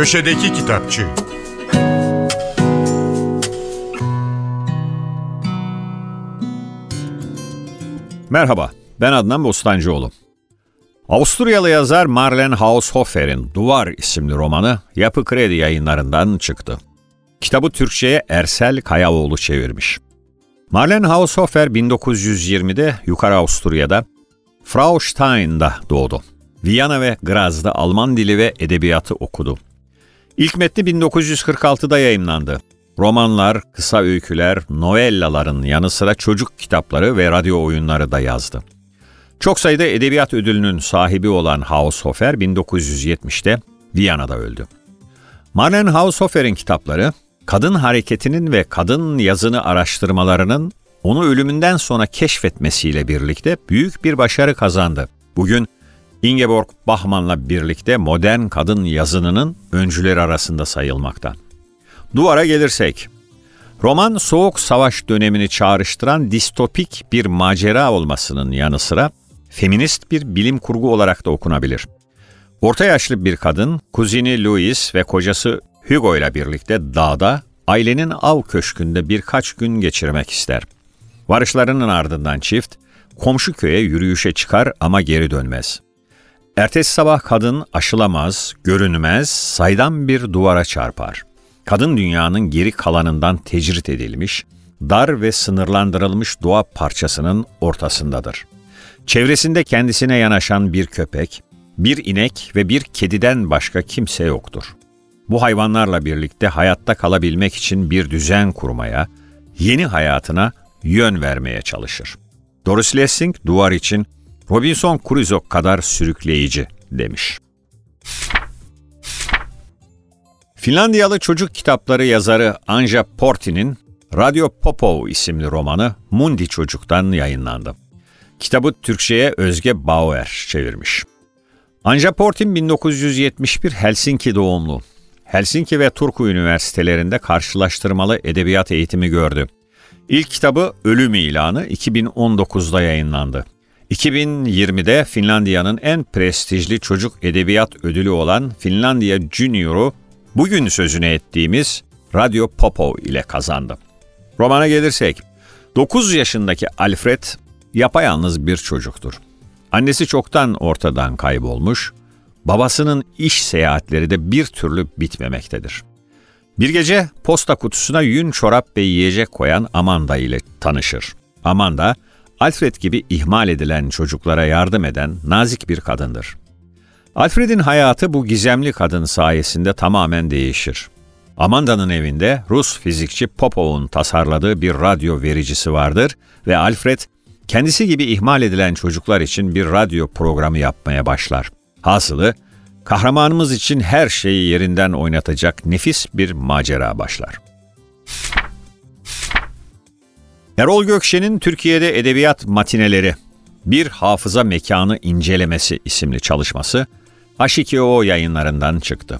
Köşedeki Kitapçı Merhaba, ben Adnan Bostancıoğlu. Avusturyalı yazar Marlen Haushofer'in Duvar isimli romanı Yapı Kredi yayınlarından çıktı. Kitabı Türkçe'ye Ersel Kayaoğlu çevirmiş. Marlen Haushofer 1920'de Yukarı Avusturya'da Fraustein'da doğdu. Viyana ve Graz'da Alman dili ve edebiyatı okudu. İlk metni 1946'da yayımlandı. Romanlar, kısa öyküler, novellaların yanı sıra çocuk kitapları ve radyo oyunları da yazdı. Çok sayıda edebiyat ödülünün sahibi olan Haushofer 1970'te Viyana'da öldü. Marlen Haushofer'in kitapları, kadın hareketinin ve kadın yazını araştırmalarının onu ölümünden sonra keşfetmesiyle birlikte büyük bir başarı kazandı. Bugün Ingeborg Bachmann'la birlikte modern kadın yazınının öncüleri arasında sayılmakta. Duvara gelirsek, roman Soğuk Savaş dönemini çağrıştıran distopik bir macera olmasının yanı sıra feminist bir bilim kurgu olarak da okunabilir. Orta yaşlı bir kadın, kuzini Louis ve kocası Hugo ile birlikte dağda, ailenin av köşkünde birkaç gün geçirmek ister. Varışlarının ardından çift, komşu köye yürüyüşe çıkar ama geri dönmez. Ertesi sabah kadın aşılamaz, görünmez, saydam bir duvara çarpar. Kadın dünyanın geri kalanından tecrit edilmiş, dar ve sınırlandırılmış doğa parçasının ortasındadır. Çevresinde kendisine yanaşan bir köpek, bir inek ve bir kediden başka kimse yoktur. Bu hayvanlarla birlikte hayatta kalabilmek için bir düzen kurmaya, yeni hayatına yön vermeye çalışır. Doris Lessing duvar için Robinson Crusoe kadar sürükleyici demiş. Finlandiyalı çocuk kitapları yazarı Anja Porti'nin Radyo Popov isimli romanı Mundi Çocuk'tan yayınlandı. Kitabı Türkçe'ye Özge Bauer çevirmiş. Anja Portin 1971 Helsinki doğumlu. Helsinki ve Turku üniversitelerinde karşılaştırmalı edebiyat eğitimi gördü. İlk kitabı Ölüm İlanı 2019'da yayınlandı. 2020'de Finlandiya'nın en prestijli çocuk edebiyat ödülü olan Finlandiya Junior'u bugün sözünü ettiğimiz Radyo Popov ile kazandı. Romana gelirsek, 9 yaşındaki Alfred yapayalnız bir çocuktur. Annesi çoktan ortadan kaybolmuş, babasının iş seyahatleri de bir türlü bitmemektedir. Bir gece posta kutusuna yün çorap ve yiyecek koyan Amanda ile tanışır. Amanda, Alfred gibi ihmal edilen çocuklara yardım eden nazik bir kadındır. Alfred'in hayatı bu gizemli kadın sayesinde tamamen değişir. Amanda'nın evinde Rus fizikçi Popov'un tasarladığı bir radyo vericisi vardır ve Alfred kendisi gibi ihmal edilen çocuklar için bir radyo programı yapmaya başlar. Hasılı kahramanımız için her şeyi yerinden oynatacak nefis bir macera başlar. Erol Gökşen'in Türkiye'de Edebiyat Matineleri Bir Hafıza Mekanı İncelemesi isimli çalışması H2O yayınlarından çıktı.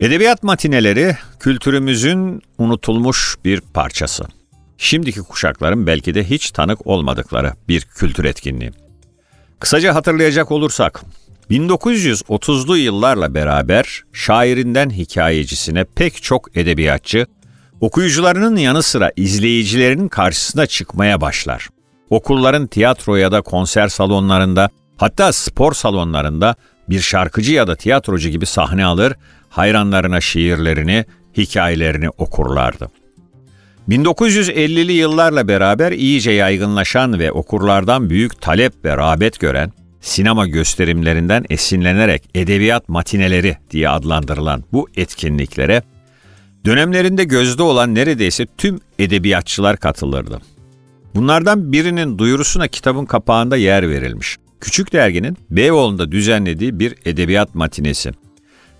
Edebiyat matineleri kültürümüzün unutulmuş bir parçası. Şimdiki kuşakların belki de hiç tanık olmadıkları bir kültür etkinliği. Kısaca hatırlayacak olursak, 1930'lu yıllarla beraber şairinden hikayecisine pek çok edebiyatçı, okuyucularının yanı sıra izleyicilerinin karşısına çıkmaya başlar. Okulların tiyatro ya da konser salonlarında, hatta spor salonlarında bir şarkıcı ya da tiyatrocu gibi sahne alır, hayranlarına şiirlerini, hikayelerini okurlardı. 1950'li yıllarla beraber iyice yaygınlaşan ve okurlardan büyük talep ve rağbet gören sinema gösterimlerinden esinlenerek edebiyat matineleri diye adlandırılan bu etkinliklere dönemlerinde gözde olan neredeyse tüm edebiyatçılar katılırdı. Bunlardan birinin duyurusuna kitabın kapağında yer verilmiş. Küçük derginin Beyoğlu'nda düzenlediği bir edebiyat matinesi.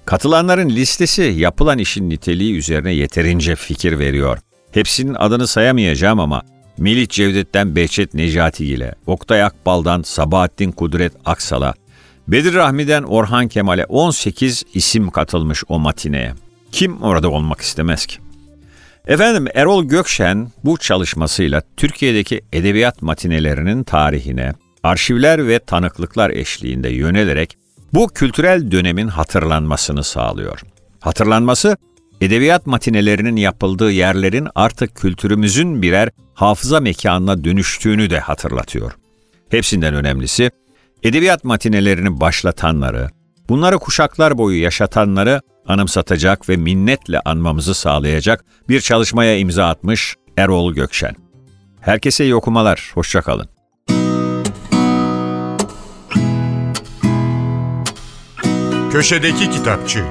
Katılanların listesi yapılan işin niteliği üzerine yeterince fikir veriyor. Hepsinin adını sayamayacağım ama Melih Cevdet'ten Behçet Necati ile, Oktay Akbal'dan Sabahattin Kudret Aksal'a, Bedir Rahmi'den Orhan Kemal'e 18 isim katılmış o matineye. Kim orada olmak istemez ki? Efendim Erol Gökşen bu çalışmasıyla Türkiye'deki edebiyat matinelerinin tarihine, arşivler ve tanıklıklar eşliğinde yönelerek bu kültürel dönemin hatırlanmasını sağlıyor. Hatırlanması, edebiyat matinelerinin yapıldığı yerlerin artık kültürümüzün birer hafıza mekanına dönüştüğünü de hatırlatıyor. Hepsinden önemlisi, edebiyat matinelerini başlatanları, bunları kuşaklar boyu yaşatanları anımsatacak ve minnetle anmamızı sağlayacak bir çalışmaya imza atmış Erol Gökşen. Herkese iyi okumalar, hoşçakalın. Köşedeki Kitapçı